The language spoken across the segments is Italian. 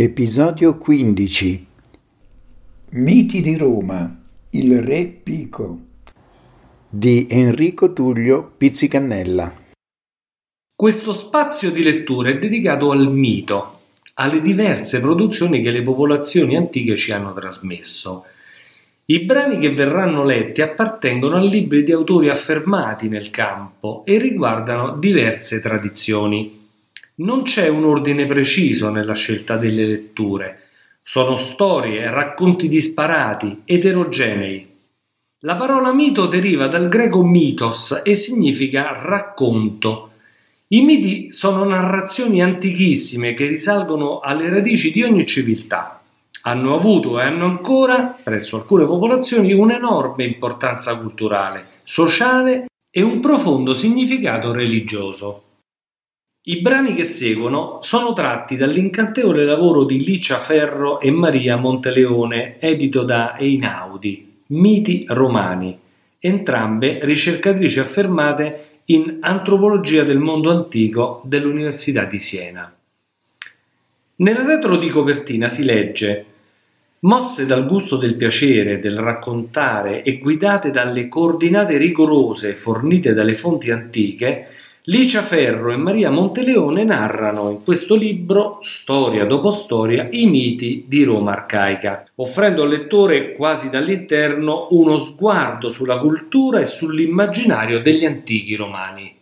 Episodio 15 Miti di Roma Il re Pico di Enrico Tullio Pizzicannella Questo spazio di lettura è dedicato al mito, alle diverse produzioni che le popolazioni antiche ci hanno trasmesso. I brani che verranno letti appartengono a libri di autori affermati nel campo e riguardano diverse tradizioni. Non c'è un ordine preciso nella scelta delle letture. Sono storie racconti disparati, eterogenei. La parola mito deriva dal greco mitos e significa racconto. I miti sono narrazioni antichissime che risalgono alle radici di ogni civiltà. Hanno avuto e hanno ancora, presso alcune popolazioni, un'enorme importanza culturale, sociale e un profondo significato religioso. I brani che seguono sono tratti dall'incantevole lavoro di Licia Ferro e Maria Monteleone, edito da Einaudi, Miti romani, entrambe ricercatrici affermate in Antropologia del mondo antico dell'Università di Siena. Nel retro di copertina si legge Mosse dal gusto del piacere, del raccontare e guidate dalle coordinate rigorose fornite dalle fonti antiche, Licia Ferro e Maria Monteleone narrano in questo libro, storia dopo storia, i miti di Roma arcaica, offrendo al lettore quasi dall'interno uno sguardo sulla cultura e sull'immaginario degli antichi romani.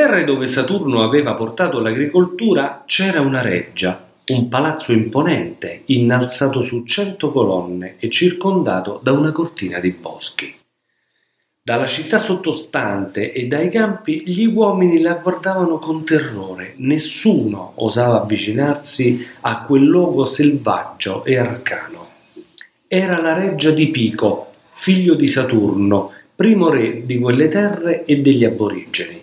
Terre dove Saturno aveva portato l'agricoltura c'era una reggia, un palazzo imponente, innalzato su cento colonne e circondato da una cortina di boschi. Dalla città sottostante e dai campi gli uomini la guardavano con terrore, nessuno osava avvicinarsi a quel luogo selvaggio e arcano. Era la reggia di Pico, figlio di Saturno, primo re di quelle terre e degli aborigeni.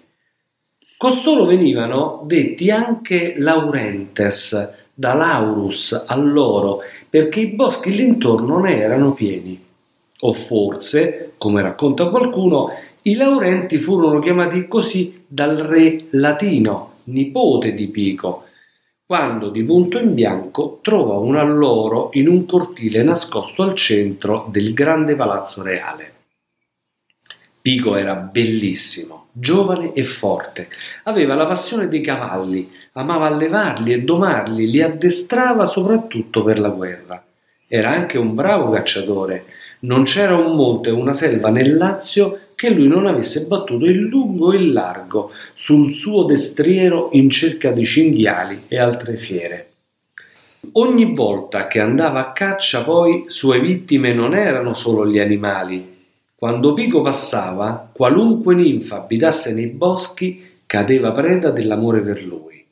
Costoro venivano detti anche laurentes, da laurus, all'oro, perché i boschi l'intorno ne erano pieni. O forse, come racconta qualcuno, i laurenti furono chiamati così dal re latino, nipote di Pico, quando di punto in bianco trova un alloro in un cortile nascosto al centro del grande palazzo reale. Pico era bellissimo, giovane e forte, aveva la passione dei cavalli, amava allevarli e domarli, li addestrava soprattutto per la guerra. Era anche un bravo cacciatore, non c'era un monte o una selva nel Lazio che lui non avesse battuto in lungo e in largo sul suo destriero in cerca di cinghiali e altre fiere. Ogni volta che andava a caccia poi sue vittime non erano solo gli animali, quando Pico passava, qualunque ninfa abitasse nei boschi cadeva preda dell'amore per lui.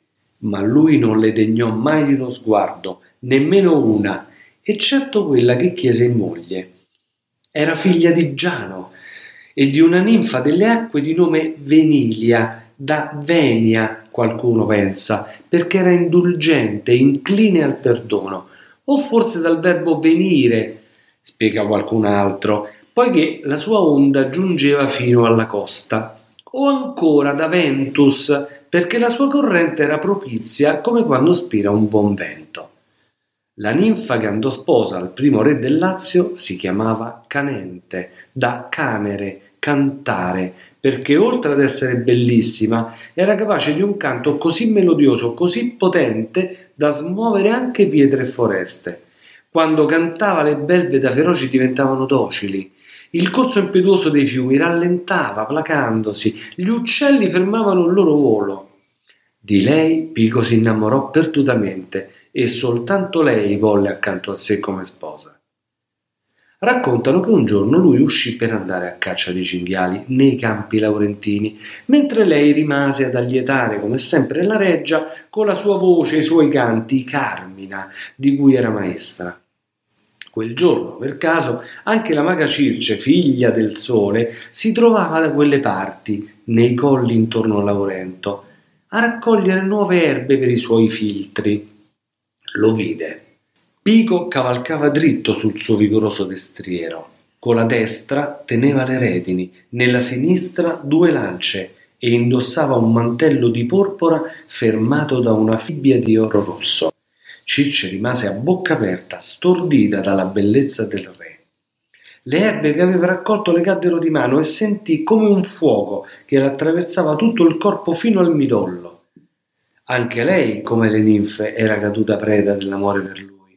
Ma lui non le degnò mai di uno sguardo, nemmeno una, eccetto quella che chiese in moglie. Era figlia di Giano e di una ninfa delle acque di nome Venilia, da Venia, qualcuno pensa, perché era indulgente, incline al perdono, o forse dal verbo venire, spiega qualcun altro, poiché la sua onda giungeva fino alla costa, o ancora da Ventus, perché la sua corrente era propizia come quando spira un buon vento. La ninfa che andò sposa al primo re del Lazio si chiamava Canente, da canere, cantare, perché oltre ad essere bellissima, era capace di un canto così melodioso, così potente, da smuovere anche pietre e foreste. Quando cantava le belve da feroci diventavano docili, il corso impetuoso dei fiumi rallentava, placandosi, gli uccelli fermavano il loro volo. Di lei Pico si innamorò perdutamente e soltanto lei volle accanto a sé come sposa. Raccontano che un giorno lui uscì per andare a caccia di cinghiali nei campi laurentini, mentre lei rimase ad allietare come sempre la reggia con la sua voce e i suoi canti Carmina, di cui era maestra. Quel giorno, per caso, anche la maga Circe, figlia del sole, si trovava da quelle parti, nei colli intorno a Laurento, a raccogliere nuove erbe per i suoi filtri. Lo vide, Pico cavalcava dritto sul suo vigoroso destriero. Con la destra teneva le redini, nella sinistra due lance e indossava un mantello di porpora fermato da una fibbia di oro rosso. Circe rimase a bocca aperta, stordita dalla bellezza del re. Le erbe che aveva raccolto le caddero di mano e sentì come un fuoco che le attraversava tutto il corpo fino al midollo. Anche lei, come le ninfe, era caduta preda dell'amore per lui.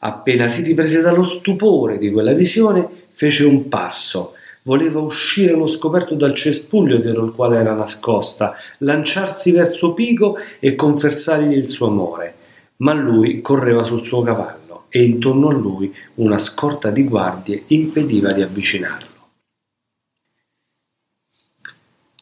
Appena si riprese dallo stupore di quella visione, fece un passo. Voleva uscire allo scoperto dal cespuglio dietro il quale era nascosta, lanciarsi verso Pico e confessargli il suo amore. Ma lui correva sul suo cavallo e intorno a lui una scorta di guardie impediva di avvicinarlo.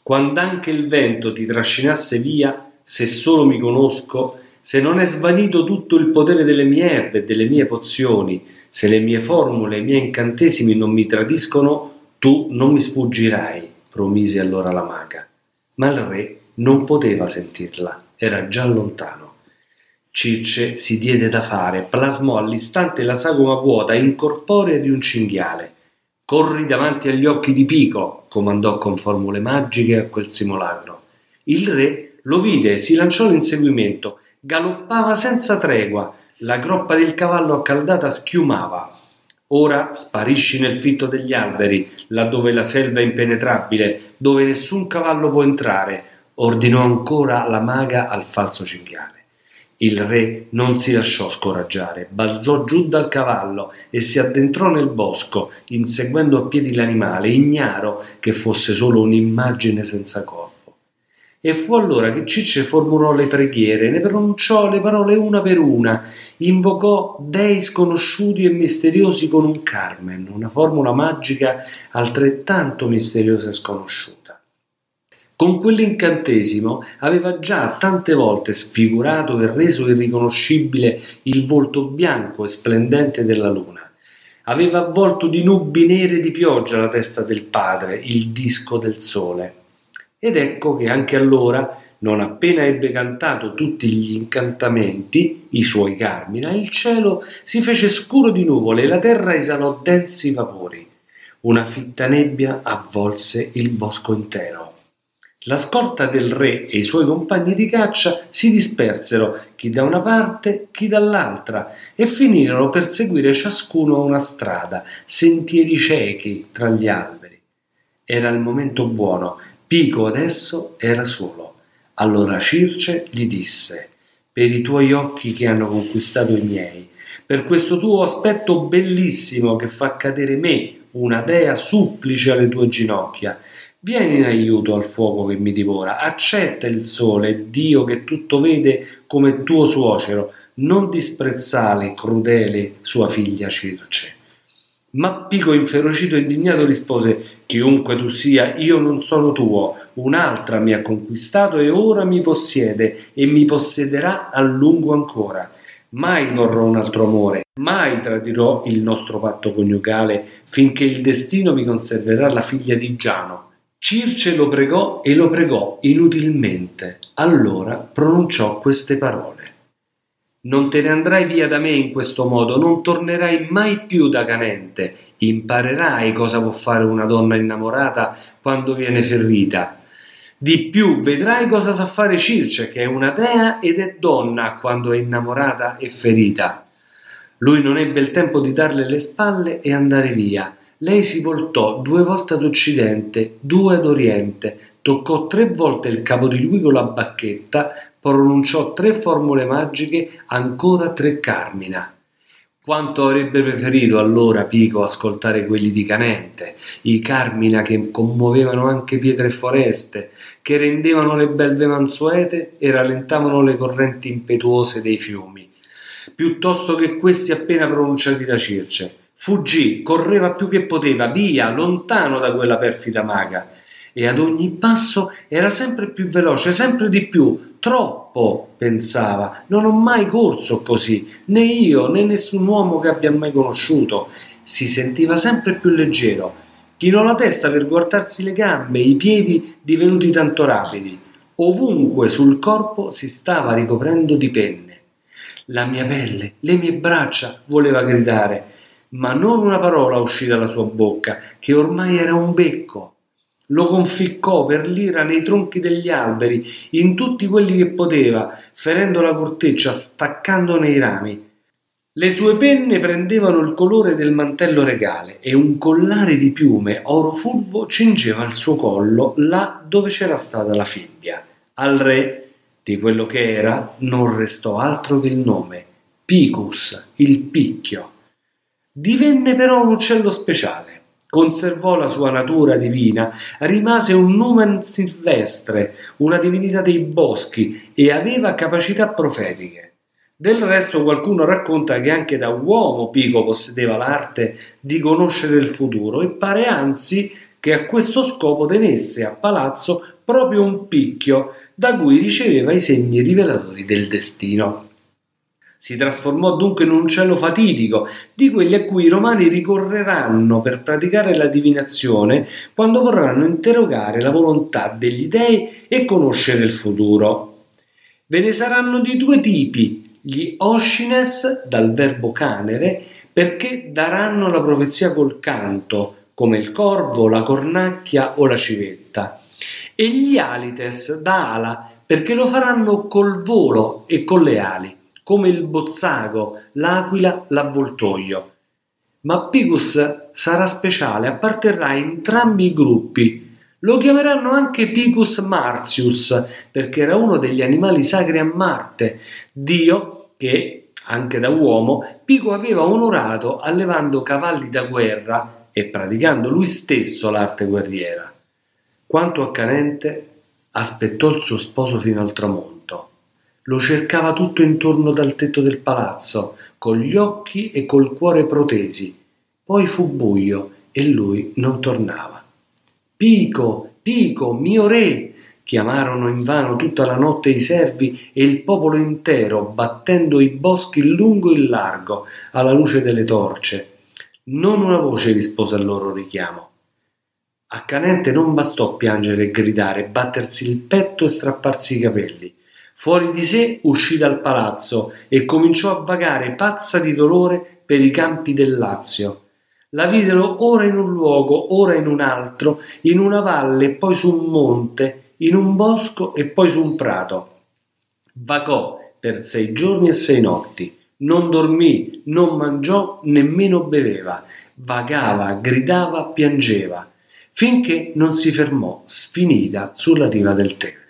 Quando anche il vento ti trascinasse via, se solo mi conosco, se non è svanito tutto il potere delle mie erbe e delle mie pozioni, se le mie formule e i miei incantesimi non mi tradiscono, tu non mi sfuggirai, promise allora la maga. Ma il re non poteva sentirla, era già lontano. Circe si diede da fare, plasmò all'istante la sagoma vuota incorporea di un cinghiale. Corri davanti agli occhi di Pico, comandò con formule magiche a quel simulacro. Il re lo vide e si lanciò all'inseguimento galoppava senza tregua, la groppa del cavallo accaldata schiumava. Ora sparisci nel fitto degli alberi, laddove la selva è impenetrabile, dove nessun cavallo può entrare, ordinò ancora la maga al falso cinghiale. Il re non si lasciò scoraggiare, balzò giù dal cavallo e si addentrò nel bosco, inseguendo a piedi l'animale, ignaro che fosse solo un'immagine senza corpo. E fu allora che Cicce formulò le preghiere, ne pronunciò le parole una per una, invocò dei sconosciuti e misteriosi con un Carmen, una formula magica altrettanto misteriosa e sconosciuta. Con quell'incantesimo aveva già tante volte sfigurato e reso irriconoscibile il volto bianco e splendente della luna. Aveva avvolto di nubi nere di pioggia la testa del padre, il disco del sole ed ecco che anche allora, non appena ebbe cantato tutti gli incantamenti, i suoi carmina, il cielo si fece scuro di nuvole e la terra esalò densi vapori. Una fitta nebbia avvolse il bosco intero. La scorta del re e i suoi compagni di caccia si dispersero, chi da una parte, chi dall'altra, e finirono per seguire ciascuno una strada, sentieri ciechi tra gli alberi. Era il momento buono Pico adesso era solo. Allora Circe gli disse, per i tuoi occhi che hanno conquistato i miei, per questo tuo aspetto bellissimo che fa cadere me, una dea supplice alle tue ginocchia, vieni in aiuto al fuoco che mi divora, accetta il sole, Dio che tutto vede come tuo suocero, non disprezzale, crudele, sua figlia Circe. Ma Pico inferocito e indignato rispose Chiunque tu sia, io non sono tuo, un'altra mi ha conquistato e ora mi possiede e mi possederà a lungo ancora. Mai vorrò un altro amore, mai tradirò il nostro patto coniugale finché il destino mi conserverà la figlia di Giano. Circe lo pregò e lo pregò inutilmente. Allora pronunciò queste parole. Non te ne andrai via da me in questo modo, non tornerai mai più da Canente. Imparerai cosa può fare una donna innamorata quando viene ferita. Di più vedrai cosa sa fare Circe, che è una dea ed è donna quando è innamorata e ferita. Lui non ebbe il tempo di darle le spalle e andare via. Lei si voltò due volte ad occidente, due ad oriente, toccò tre volte il capo di lui con la bacchetta, pronunciò tre formule magiche, ancora tre Carmina. Quanto avrebbe preferito allora Pico ascoltare quelli di Canente, i Carmina che commuovevano anche pietre e foreste, che rendevano le belve mansuete e rallentavano le correnti impetuose dei fiumi, piuttosto che questi appena pronunciati da Circe. Fuggì, correva più che poteva, via, lontano da quella perfida maga, e ad ogni passo era sempre più veloce, sempre di più, troppo, pensava. Non ho mai corso così, né io né nessun uomo che abbia mai conosciuto. Si sentiva sempre più leggero. Chinò la testa per guardarsi le gambe, i piedi divenuti tanto rapidi. Ovunque sul corpo si stava ricoprendo di penne. La mia pelle, le mie braccia, voleva gridare, ma non una parola uscì dalla sua bocca, che ormai era un becco. Lo conficcò per l'ira nei tronchi degli alberi, in tutti quelli che poteva, ferendo la corteccia, staccandone i rami. Le sue penne prendevano il colore del mantello regale e un collare di piume oro fulvo cingeva il suo collo là dove c'era stata la fibbia. Al re, di quello che era, non restò altro che il nome, Picus, il picchio. Divenne però un uccello speciale conservò la sua natura divina, rimase un numen silvestre, una divinità dei boschi e aveva capacità profetiche. Del resto qualcuno racconta che anche da uomo Pico possedeva l'arte di conoscere il futuro e pare anzi che a questo scopo tenesse a palazzo proprio un picchio da cui riceveva i segni rivelatori del destino. Si trasformò dunque in un uccello fatidico, di quelli a cui i romani ricorreranno per praticare la divinazione quando vorranno interrogare la volontà degli dei e conoscere il futuro. Ve ne saranno di due tipi, gli Oshines, dal verbo canere, perché daranno la profezia col canto, come il corvo, la cornacchia o la civetta, e gli Alites, da ala, perché lo faranno col volo e con le ali come il bozzago, l'aquila, l'avvoltoio. Ma Picus sarà speciale, apparterrà a entrambi i gruppi. Lo chiameranno anche Picus Martius, perché era uno degli animali sacri a Marte, dio che, anche da uomo, Pico aveva onorato allevando cavalli da guerra e praticando lui stesso l'arte guerriera. Quanto a Canente, aspettò il suo sposo fino al tramonto. Lo cercava tutto intorno dal tetto del palazzo, con gli occhi e col cuore protesi. Poi fu buio e lui non tornava. Pico, Pico, mio re! chiamarono invano tutta la notte i servi e il popolo intero, battendo i boschi lungo e largo, alla luce delle torce. Non una voce rispose al loro richiamo. A Canente non bastò piangere e gridare, battersi il petto e strapparsi i capelli. Fuori di sé uscì dal palazzo e cominciò a vagare pazza di dolore per i campi del Lazio. La videro ora in un luogo, ora in un altro, in una valle e poi su un monte, in un bosco e poi su un prato. Vagò per sei giorni e sei notti, non dormì, non mangiò, nemmeno beveva, vagava, gridava, piangeva, finché non si fermò sfinita sulla riva del Tevere.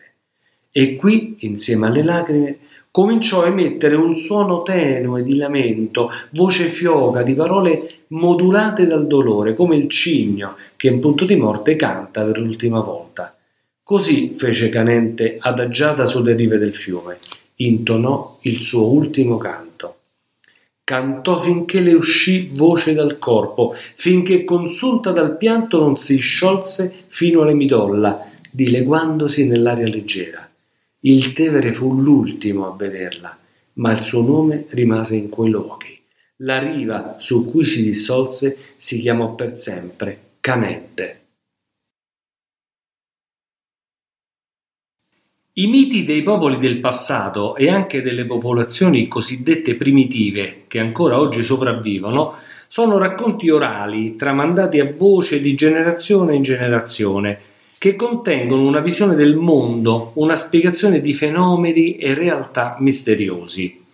E qui, insieme alle lacrime, cominciò a emettere un suono tenue di lamento, voce fioca, di parole modulate dal dolore, come il cigno che in punto di morte canta per l'ultima volta. Così fece Canente adagiata sulle rive del fiume, intonò il suo ultimo canto. Cantò finché le uscì voce dal corpo, finché consunta dal pianto non si sciolse fino alle midolla, dileguandosi nell'aria leggera. Il Tevere fu l'ultimo a vederla, ma il suo nome rimase in quei luoghi. La riva su cui si dissolse si chiamò per sempre Canette. I miti dei popoli del passato e anche delle popolazioni cosiddette primitive che ancora oggi sopravvivono sono racconti orali tramandati a voce di generazione in generazione che contengono una visione del mondo, una spiegazione di fenomeni e realtà misteriosi.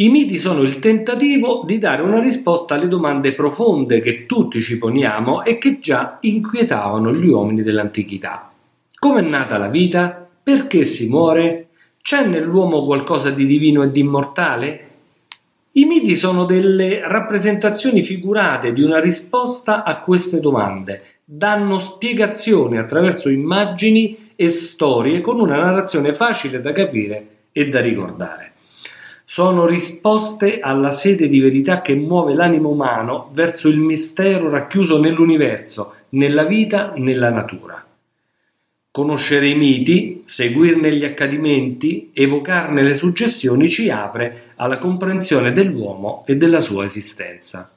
I miti sono il tentativo di dare una risposta alle domande profonde che tutti ci poniamo e che già inquietavano gli uomini dell'antichità. Come è nata la vita? Perché si muore? C'è nell'uomo qualcosa di divino e di immortale? I miti sono delle rappresentazioni figurate di una risposta a queste domande, danno spiegazione attraverso immagini e storie con una narrazione facile da capire e da ricordare. Sono risposte alla sede di verità che muove l'animo umano verso il mistero racchiuso nell'universo, nella vita, nella natura. Conoscere i miti, seguirne gli accadimenti, evocarne le suggestioni ci apre alla comprensione dell'uomo e della sua esistenza.